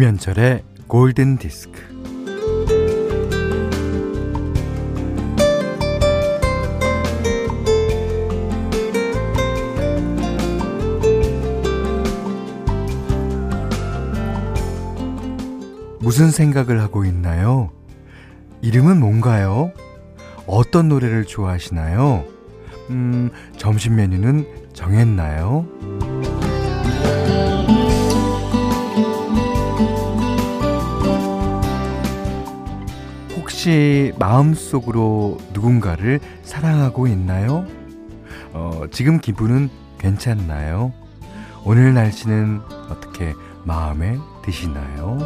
김현철의 골든 디스크. 무슨 생각을 하고 있나요? 이름은 뭔가요? 어떤 노래를 좋아하시나요? 음, 점심 메뉴는 정했나요? 마음속으로 누군가를 사랑하고 있나요? 어, 지금 기분은 괜찮나요? 오늘 날씨는 어떻게 마음에 드시나요?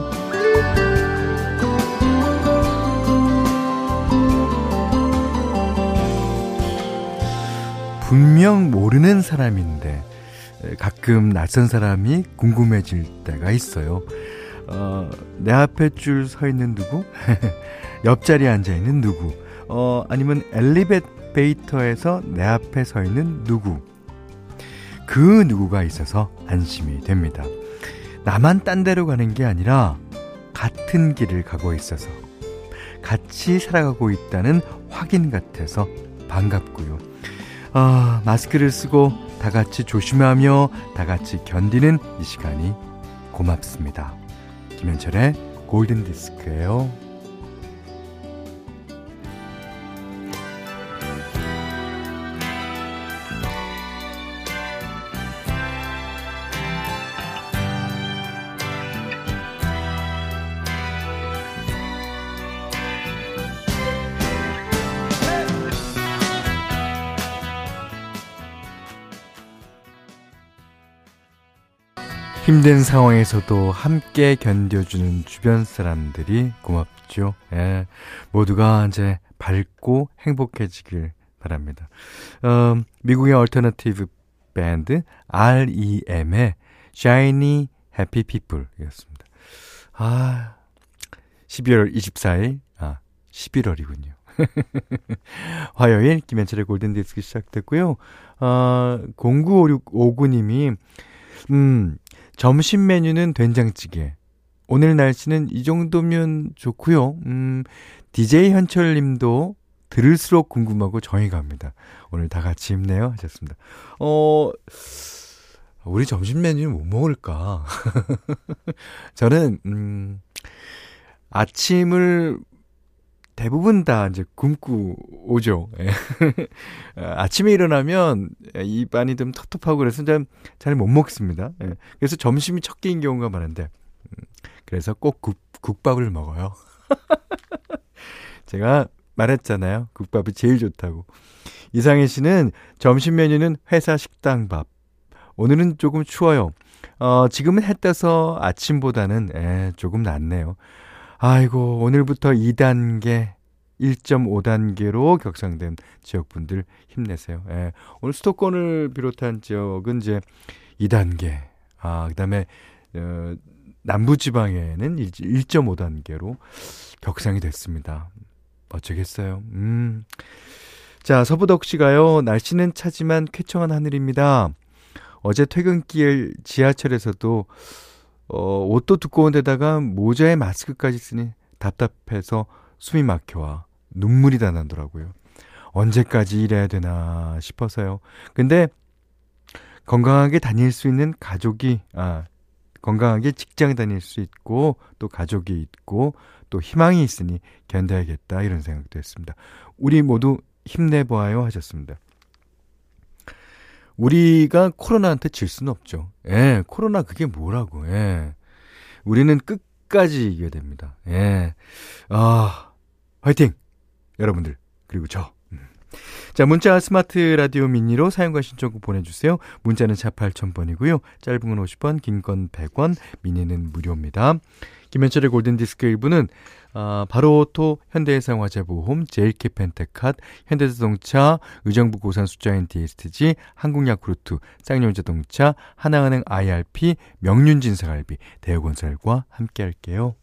분명 모르는 사람인데 가끔 낯선 사람이 궁금해질 때가 있어요. 어, 내 앞에 줄 서 있는 누구? 옆자리에 앉아 있는 누구? 어, 아니면 엘리베이터에서 내 앞에 서 있는 누구? 그 누구가 있어서 안심이 됩니다. 나만 딴 데로 가는 게 아니라 같은 길을 가고 있어서 같이 살아가고 있다는 확인 같아서 반갑고요. 아, 마스크를 쓰고 다 같이 조심하며 다 같이 견디는 이 시간이 고맙습니다. 김현철의 골든 디스크예요. 힘든 상황에서도 함께 견뎌주는 주변 사람들이 고맙죠. 예. 모두가 이제 밝고 행복해지길 바랍니다. 어, 미국의 alternative 밴드 REM의 Shiny Happy People 이었습니다. 아, 12월 24일, 아, 11월이군요. 화요일 김현철의 골든디스크 시작됐고요. 어, 095659님이 음, 점심 메뉴는 된장찌개. 오늘 날씨는 이 정도면 좋고요. 음, DJ 현철 님도 들을수록 궁금하고 정이 갑니다. 오늘 다 같이 힘내요 하셨습니다. 어, 우리 점심 메뉴는 뭐 먹을까? 저는, 음, 아침을 대부분 다 이제 굶고 오죠. 예. 아침에 일어나면 입안이 좀 텁텁하고 그래서 잘 못 먹습니다. 예. 그래서 점심이 첫 끼인 경우가 많은데, 음, 그래서 꼭 국, 국밥을 먹어요. 제가 말했잖아요. 국밥이 제일 좋다고. 이상희 씨는 점심 메뉴는 회사 식당 밥. 오늘은 조금 추워요. 어, 지금은 해 떠서 아침보다는 에, 조금 낫네요. 아이고, 오늘부터 2단계, 1.5단계로 격상된 지역분들 힘내세요. 예. 오늘 수도권을 비롯한 지역은 이제 2단계, 아, 그 다음에, 어, 남부지방에는 1.5단계로 격상이 됐습니다. 어쩌겠어요. 음. 자, 서부덕 씨가요, 날씨는 차지만 쾌청한 하늘입니다. 어제 퇴근길 지하철에서도 어, 옷도 두꺼운 데다가 모자에 마스크까지 쓰니 답답해서 숨이 막혀와 눈물이 다 나더라고요. 언제까지 일해야 되나 싶어서요. 근데 건강하게 다닐 수 있는 가족이, 아, 건강하게 직장에 다닐 수 있고, 또 가족이 있고, 또 희망이 있으니 견뎌야겠다, 이런 생각도 했습니다. 우리 모두 힘내보아요 하셨습니다. 우리가 코로나한테 질 수는 없죠. 예, 코로나 그게 뭐라고, 예. 우리는 끝까지 이겨야 됩니다. 예. 아, 화이팅! 여러분들, 그리고 저. 음. 자, 문자 스마트 라디오 미니로 사용과 신청곡 보내주세요. 문자는 차 8000번이고요. 짧은 건 50원, 긴 건 100원, 미니는 무료입니다. 김현철의 골든디스크 1부는 아, 바로오토, 현대해상화재보험, 제일케 펜테캇, 현대자동차, 의정부 고산 숫자인 DSTG, 한국야쿠르트, 쌍용자동차, 하나은행 IRP, 명륜진사갈비, 대우건설과 함께할게요.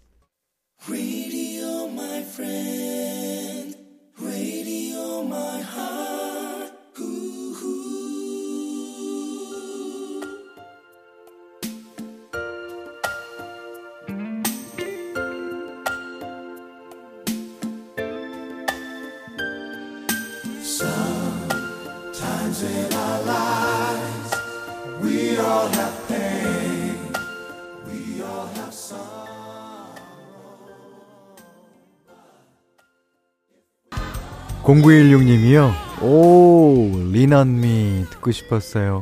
0916님이요. 오, 리넌미 듣고 싶었어요.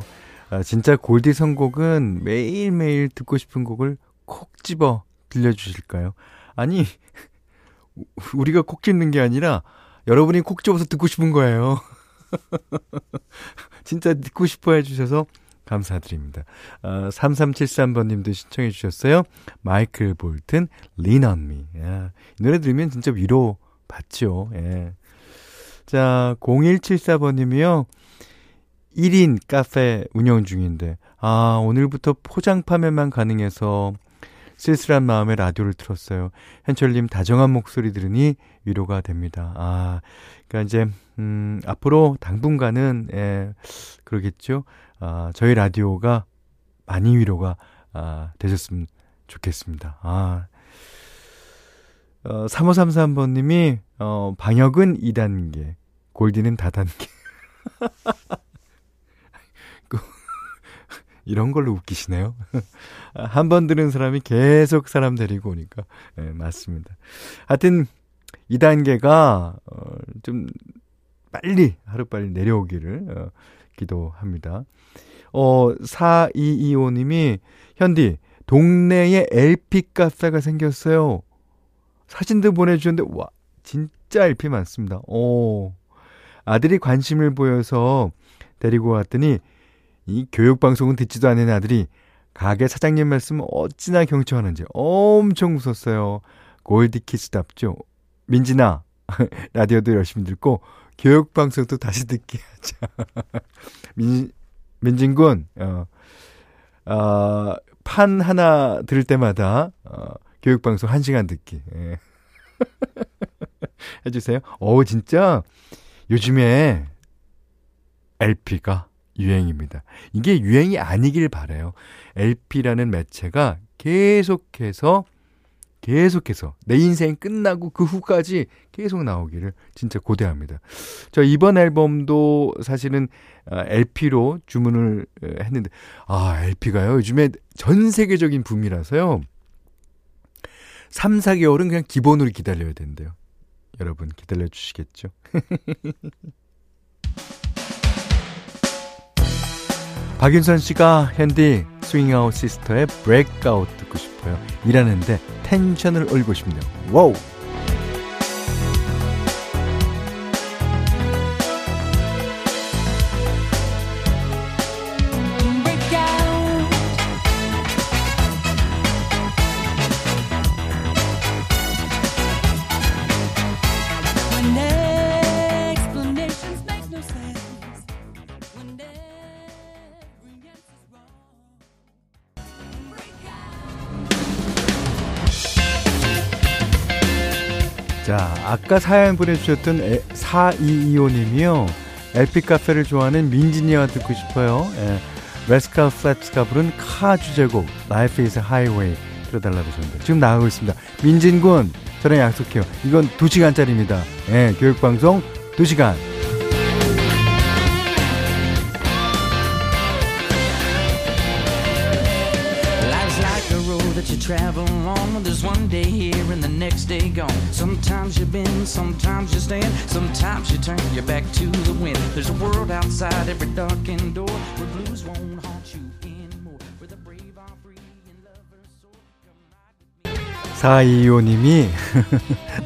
아, 진짜 골디 선곡은 매일매일 듣고 싶은 곡을 콕 집어 들려주실까요? 아니, 우리가 콕 집는 게 아니라 여러분이 콕 집어서 듣고 싶은 거예요. 진짜 듣고 싶어 해주셔서 감사드립니다. 아, 3373번님도 신청해 주셨어요. 마이클 볼튼, Me. 야, 이 노래 들으면 진짜 위로 받죠. 예. 자, 0174번님이요. 1인 카페 운영 중인데, 아, 오늘부터 포장 판매만 가능해서 쓸쓸한 마음에 라디오를 틀었어요. 현철님 다정한 목소리 들으니 위로가 됩니다. 아, 그니까 이제, 음, 앞으로 당분간은, 예, 그러겠죠. 아, 저희 라디오가 많이 위로가, 아, 되셨으면 좋겠습니다. 아, 어, 3533번님이, 어, 방역은 2단계, 골디는 다단계. 그, 이런 걸로 웃기시네요. 한 번 들은 사람이 계속 사람 데리고 오니까. 네, 맞습니다. 하여튼, 2단계가, 어, 좀, 빨리, 하루빨리 내려오기를, 어, 기도합니다. 어, 4225님이, 현디, 동네에 LP 카페가 생겼어요. 사진도 보내주셨는데, 와, 진짜 LP 많습니다. 오. 아들이 관심을 보여서 데리고 왔더니, 이 교육방송은 듣지도 않는 아들이 가게 사장님 말씀 어찌나 경청하는지 엄청 웃었어요. 골디키스답죠. 민진아, 라디오도 열심히 듣고, 교육방송도 다시 듣게 하자. 민, 민진군, 어, 어, 판 하나 들을 때마다, 어, 교육방송 1시간 듣기. 예. 해주세요. 어 진짜, 요즘에 LP가 유행입니다. 이게 유행이 아니길 바래요. LP라는 매체가 계속해서 계속해서 내 인생 끝나고 그 후까지 계속 나오기를 진짜 고대합니다. 저 이번 앨범도 사실은 LP로 아, 주문을 했는데 아 LP가요 요즘에 전 세계적인 붐이라서요. 3, 4개월은 그냥 기본으로 기다려야 된대요. 여러분 기다려 주시겠죠? 박윤선 씨가 현디 Swing Out Sister의 Breakout 듣고 싶어요. 일하는데 텐션을 올리고 싶네요. 와우! 아까 사연 보내주셨던 4225님이요. LP 카페를 좋아하는 민진이와 듣고 싶어요. 예. 레스카 플랩스가 부른 카 주제곡 Life is a Highway 들어달라고 하셨는데 지금 나가고 있습니다. 민진군 저랑 약속해요. 이건 2시간짜리입니다. 예, 교육방송 2시간. Travel on. There's one day here and the next day gone. Sometimes you bend, sometimes you stand, sometimes you turn your back to the wind. There's a world outside every darkened door where blues won't haunt you anymore. Where the brave are free and lovers soar. 4225님이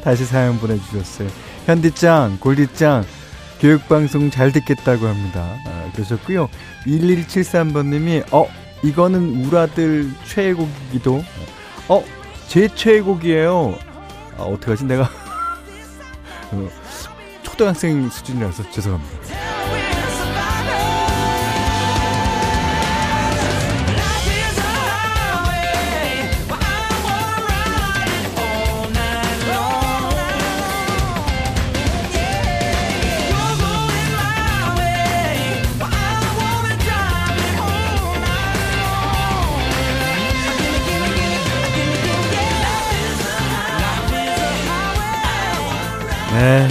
다시 사연 보내주셨어요. 현디짱, 골디짱, 교육방송 잘 듣겠다고 합니다. 아, 그러셨고요. 1173번님이, 어, 이거는 우라들 최애곡이기도. 어, 제 최애곡이에요. 아, 어떡하지? 내가 어, 초등학생 수준이라서 죄송합니다. 네.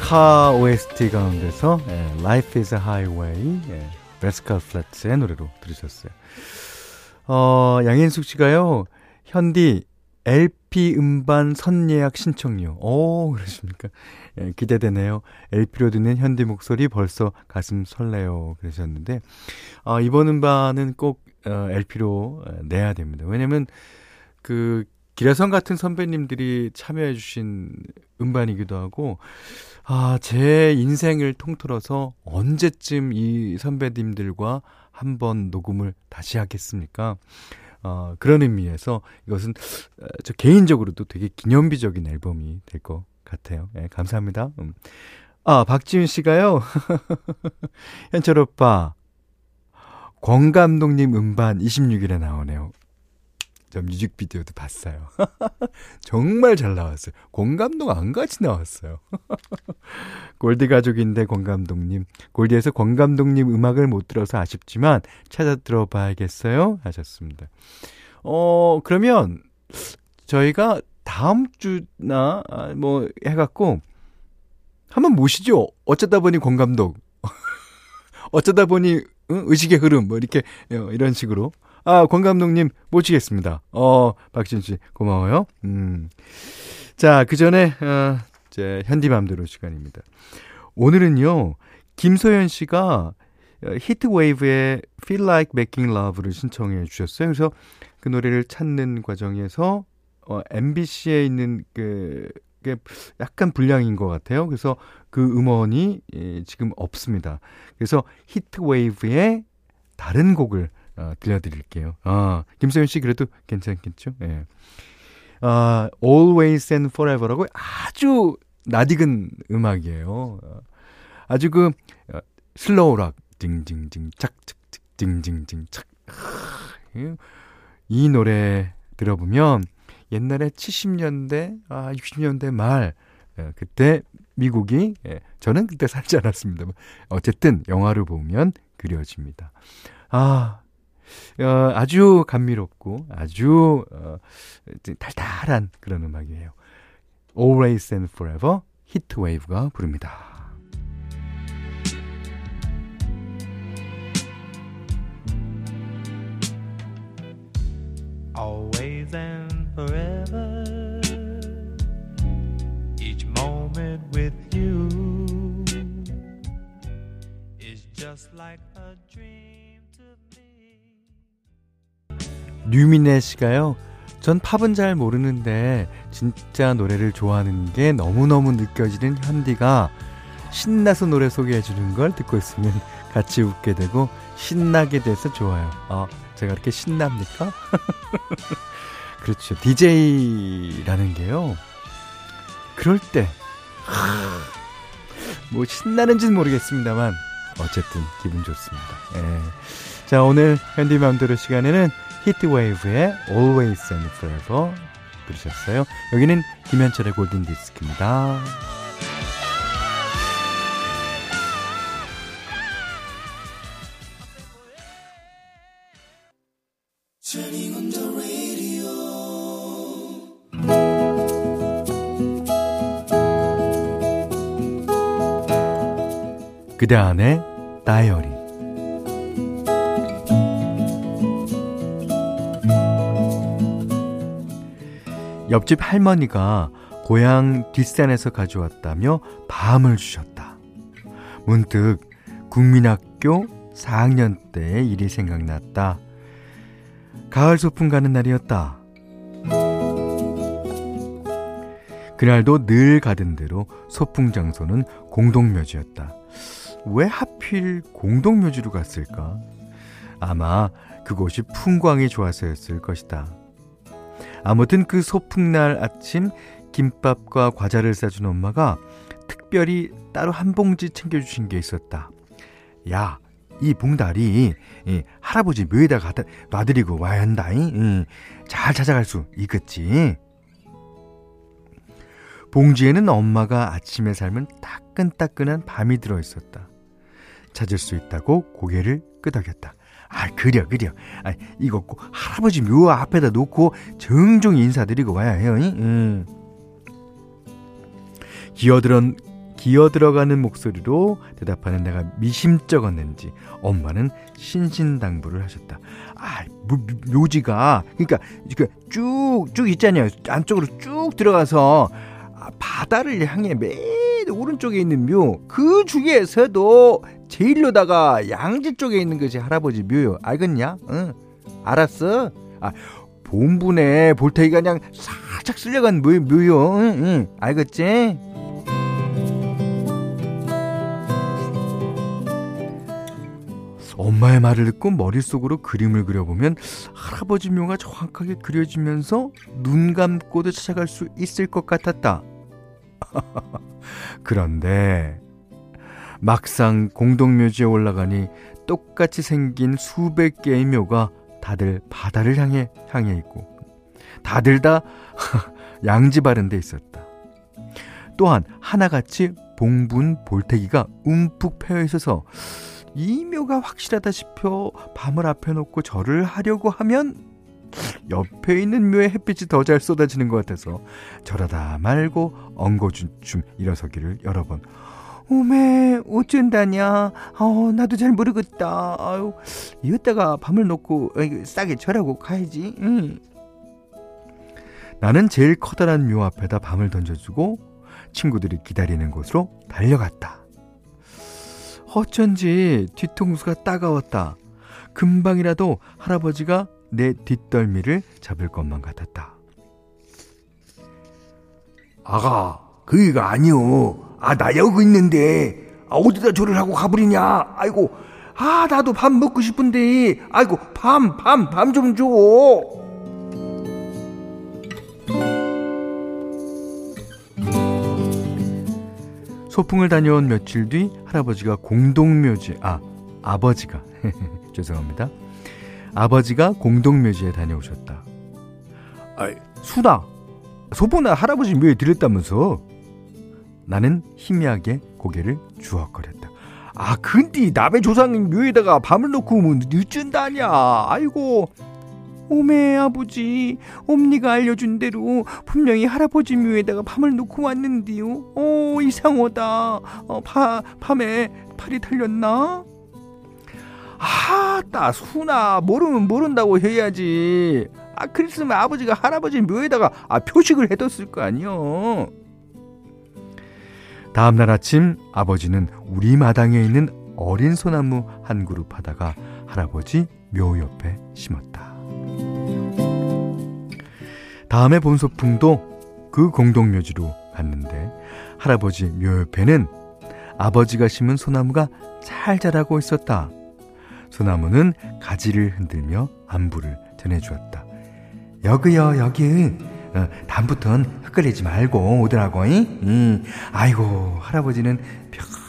카 OST 가운데서 예, Life is a Highway 예, 레스칼 플랫의 노래로 들으셨어요. 어, 양현숙 씨가요, 현디, LP 음반 선예약 신청요. 오, 그러십니까? 예, 기대되네요. LP로 듣는 현디 목소리 벌써 가슴 설레요. 그러셨는데, 아, 이번 음반은 꼭 어, LP로 어, 내야 됩니다. 왜냐면, 그, 기라성 같은 선배님들이 참여해주신 음반이기도 하고, 아, 제 인생을 통틀어서 언제쯤 이 선배님들과 한번 녹음을 다시 하겠습니까? 어, 그런 의미에서 이것은 어, 저 개인적으로도 되게 기념비적인 앨범이 될 것 같아요. 예, 감사합니다. 음. 아, 박지윤 씨가요. 현철 오빠, 권 감독님 음반 26일에 나오네요. 저 뮤직비디오도 봤어요. 정말 잘 나왔어요. 권 감독 안 같이 나왔어요. 골디 가족인데 권 감독님. 골디에서 권 감독님 음악을 못 들어서 아쉽지만 찾아 들어봐야겠어요. 하셨습니다. 어, 그러면 저희가 다음 주나 아, 뭐 해갖고 한번 모시죠. 어쩌다 보니 권 감독. 어쩌다 보니 의식의 흐름 뭐 이렇게 어, 이런 식으로 아, 권 감독님 모시겠습니다. 어, 박진 씨 고마워요. 음. 자, 그 전에 어, 이제 현디맘대로 시간입니다. 오늘은요. 김소연 씨가 히트웨이브의 Feel Like Making Love를 신청해 주셨어요. 그래서 그 노래를 찾는 과정에서 어, MBC에 있는 그, 게 약간 불량인 것 같아요. 그래서 그 음원이 예, 지금 없습니다. 그래서 Heatwave의 다른 곡을 어, 들려드릴게요. 아, 김소연 씨 그래도 괜찮겠죠? 예. 아, Always and Forever라고 아주 낯익은 음악이에요. 아주 그 어, slow rock 징징징 착착착 징징징 착. 이 노래 들어보면 옛날에 70년대 아 60년대 말 예, 그때 미국이 예, 저는 그때 살지 않았습니다. 어쨌든 영화를 보면 그려집니다. 아 어, 아주 감미롭고 아주 어, 달달한 그런 음악이에요. Always and Forever 부릅니다. Always and forever 류미네 씨가요. 전 팝은 잘 모르는데 진짜 노래를 좋아하는 게 너무너무 느껴지는 현디가 신나서 노래 소개해 주는 걸 듣고 있으면 같이 웃게 되고 신나게 돼서 좋아요. 어, 제가 그렇게 신납니까? 그렇죠. DJ라는 게요. 그럴 때, 뭐 신나는지는 모르겠습니다만, 어쨌든 기분 좋습니다. 예. 자, 오늘 현디맘대로 시간에는 히트웨이브의 Always and Forever 들으셨어요. 여기는 김현철의 골든디스크입니다. 그대 안에 다이어리 옆집 할머니가 고향 뒷산에서 가져왔다며 밤을 주셨다. 문득 국민학교 4학년 때의 일이 생각났다. 가을 소풍 가는 날이었다. 그날도 늘 가던 대로 소풍 장소는 공동묘지였다. 왜 하필 공동묘지로 갔을까? 아마 그곳이 풍광이 좋아서였을 것이다. 아무튼 그 소풍날 아침 김밥과 과자를 싸준 엄마가 특별히 따로 한 봉지 챙겨주신 게 있었다. 야, 이 봉다리 이, 할아버지 묘에다 갖다 놔드리고 와야 한다잉. 잘 찾아갈 수 있겠지. 봉지에는 엄마가 아침에 삶은 따끈따끈한 밤이 들어 있었다. 찾을 수 있다고 고개를 끄덕였다. 아, 그려, 그려. 아, 이거 꼭 할아버지 묘 앞에다 놓고 정중히 인사드리고 와야 해요. 기어들은, 기어 들어가는 목소리로 대답하는 내가 미심쩍었는지 엄마는 신신당부를 하셨다. 아, 묘지가 그러니까 쭉쭉 있잖아요. 안쪽으로 쭉 들어가서 아, 바다를 향해 맨 오른쪽에 있는 묘. 그 중에서도 제일로다가 양지 쪽에 있는 것이 할아버지 묘요. 알겠냐? 응. 알았어. 아, 본분에 볼테이가 그냥 살짝 쓸려간 묘, 묘요. 응, 응. 알겠지? 엄마의 말을 듣고 머릿속으로 그림을 그려보면 할아버지 묘가 정확하게 그려지면서 눈 감고도 찾아갈 수 있을 것 같았다. 그런데 막상 공동묘지에 올라가니 똑같이 생긴 수백 개의 묘가 다들 바다를 향해 향해 있고 다들 다 양지 바른 데 있었다. 또한 하나같이 봉분 볼태기가 움푹 패여 있어서 이 묘가 확실하다 싶어 밤을 앞에 놓고 절을 하려고 하면 옆에 있는 묘에 햇빛이 더 잘 쏟아지는 것 같아서 저러다 말고 엉거주춤 일어서기를 여러 번 오메 어쩐다냐 어 나도 잘 모르겠다 아유 이었다가 밤을 놓고 싸게 절하고 가야지 응. 나는 제일 커다란 묘 앞에다 밤을 던져주고 친구들이 기다리는 곳으로 달려갔다 어쩐지 뒤통수가 따가웠다. 금방이라도 할아버지가 내 뒷덜미를 잡을 것만 같았다. 아가, 그이가 아니오. 아, 나 여기 있는데, 아, 어디다 저를 하고 가버리냐? 아이고, 아, 나도 밥 먹고 싶은데, 아이고, 밤, 밤, 밤 좀 줘. 소풍을 다녀온 며칠 뒤 할아버지가 공동묘지 아 아버지가 죄송합니다. 아버지가 공동묘지에 다녀오셨다. 아, 수다. 소풍나 할아버지 묘에 들렸다면서? 나는 희미하게 고개를 주걱거렸다. 아, 근데 남의 조상 묘에다가 밤을 놓고 오면 늦준다냐. 아이고, 오메 아버지 옴니가 알려준 대로 분명히 할아버지 묘에다가 밤을 놓고 왔는데요 어 이상하다 어, 바, 밤에 팔이 탈렸나? 아따 수나 모르면 모른다고 해야지 아 그랬으면 아버지가 할아버지 묘에다가 아 표식을 해뒀을 거 아니요 다음 날 아침 아버지는 우리 마당에 있는 어린 소나무 한 그룹 하다가 할아버지 묘 옆에 심었다. 다음에 본 소풍도 그 공동묘지로 갔는데 할아버지 묘 옆에는 아버지가 심은 소나무가 잘 자라고 있었다. 소나무는 가지를 흔들며 안부를 전해주었다. 여기요 여기 어, 다음부턴 헛걸리지 말고 오더라고 잉? 응. 아이고 할아버지는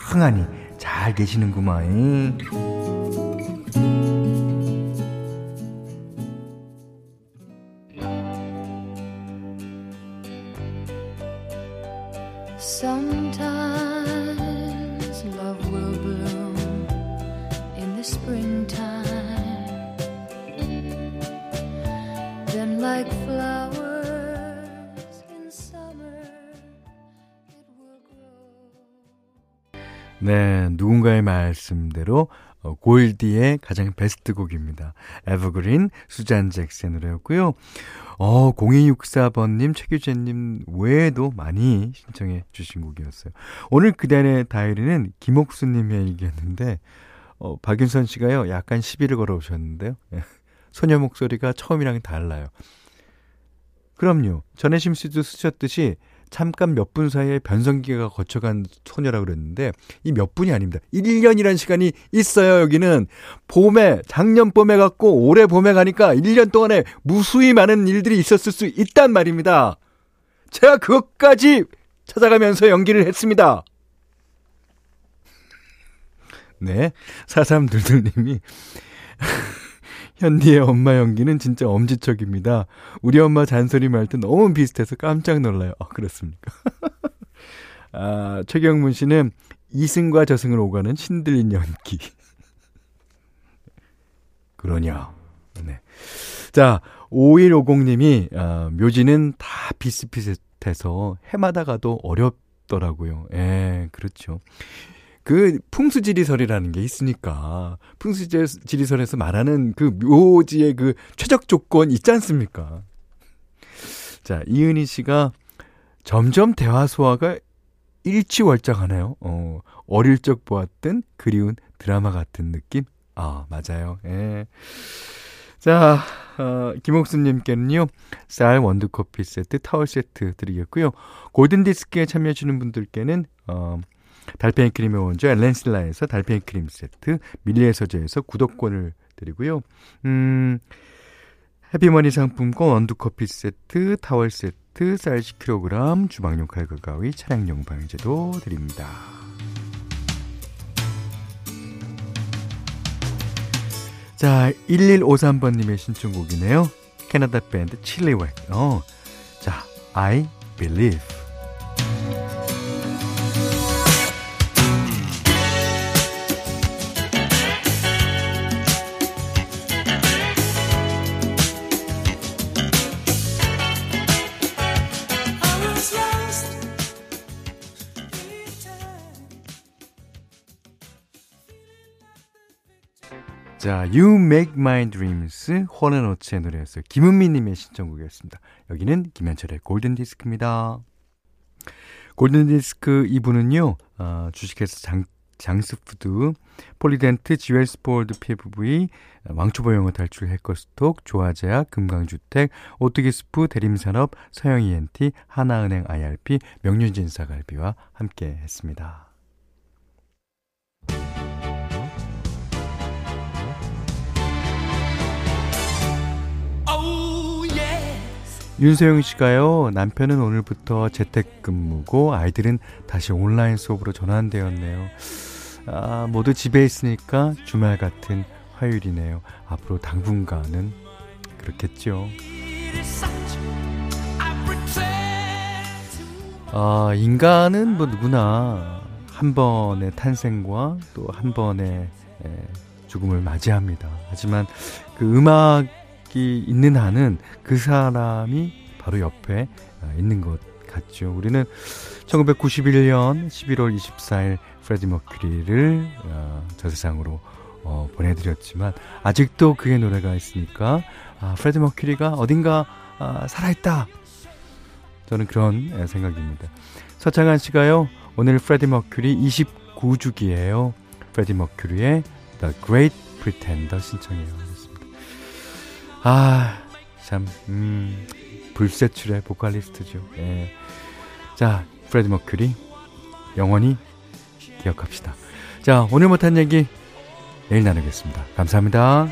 평안히 잘 계시는구만 잉? 대로 어, 골디의 가장 베스트 곡입니다. 에버그린 수잔 잭슨의 노래였고요. 어, 0264번님, 최규재님 외에도 많이 신청해 주신 곡이었어요. 오늘 그단의 다이리는 김옥수님의 얘기였는데, 어, 박윤선 씨가요, 약간 시비를 걸어 오셨는데요. 예. 소녀 목소리가 처음이랑 달라요. 그럼요. 전혜심 씨도 쓰셨듯이 잠깐 몇 분 사이에 변성기가 거쳐간 소녀라 그랬는데 이 몇 분이 아닙니다. 1년이란 시간이 있어요. 여기는 봄에 작년 봄에 갔고 올해 봄에 가니까 1년 동안에 무수히 많은 일들이 있었을 수 있단 말입니다. 제가 그것까지 찾아가면서 연기를 했습니다. 네. 사삼들들님이 현디의 엄마 연기는 진짜 엄지척입니다. 우리 엄마 잔소리 말도 너무 비슷해서 깜짝 놀라요. 어, 그렇습니까? 아, 최경문 씨는 이승과 저승을 오가는 신들린 연기. 그러냐. 네. 자, 5150님이, 아, 묘지는 다 비슷비슷해서 해마다 가도 어렵 없더라고요. 예, 그렇죠. 그 풍수지리설이라는 게 있으니까 풍수지리설에서 말하는 그 묘지의 그 최적 조건 있지 않습니까? 자, 이은희 씨가 점점 대화 소화가 일치월장하네요. 어, 어릴 적 보았던 그리운 드라마 같은 느낌? 아, 맞아요. 예. 자, 어, 김옥수님께는요, 쌀 원두커피 세트, 타월 세트 드리겠고요. 골든디스크에 참여해주는 분들께는, 어, 달팽이 크림의 원조 엘렌실라에서 달팽이 크림 세트, 밀리의 서재에서 구독권을 드리고요. 음, 해피머니 상품권 원두커피 세트, 타월 세트, 쌀 10kg, 주방용 칼과 가위, 차량용 방제도 드립니다. 자, 1153번님의 신청곡이네요. 캐나다 밴드 칠리웩. 어, 자, I Believe. 자, You Make My Dreams, 홀 앤 오츠의 노래였어요. 김은미님의 신청곡이었습니다. 여기는 김현철의 골든디스크입니다. 골든디스크 2부는요, 어, 주식회사 장, 장스푸드, 폴리덴트, 지웰스포드 PFV, 왕초보 영어 탈출 해커스톡, 조화제약, 금강주택, 오뚜기스프, 대림산업, 서영 ENT, 하나은행 IRP, 명륜진사갈비와 함께 했습니다. 윤세영 씨가요, 남편은 오늘부터 재택근무고 아이들은 다시 온라인 수업으로 전환되었네요. 아, 모두 집에 있으니까 주말 같은 화요일이네요. 앞으로 당분간은 그렇겠죠. 아, 인간은 뭐 누구나 한 번의 탄생과 또 한 번의 죽음을 맞이합니다. 하지만 그 음악 이 있는 한은 그 사람이 바로 옆에 어, 있는 것 같죠. 우리는 1991년 11월 24일 프레디 머큐리를 어, 저 세상으로 어, 보내드렸지만 아직도 그의 노래가 있으니까 아, 프레디 머큐리가 어딘가 아, 살아있다. 저는 그런 예, 생각입니다. 서창한 씨가요. 오늘 프레디 머큐리 29주기예요. 프레디 머큐리의 The Great Pretender 신청해요. 아, 참, 음, 불세출의 보컬리스트죠. 예. 자, 프레디 머큐리, 영원히 기억합시다. 자, 오늘 못한 얘기 내일 나누겠습니다. 감사합니다.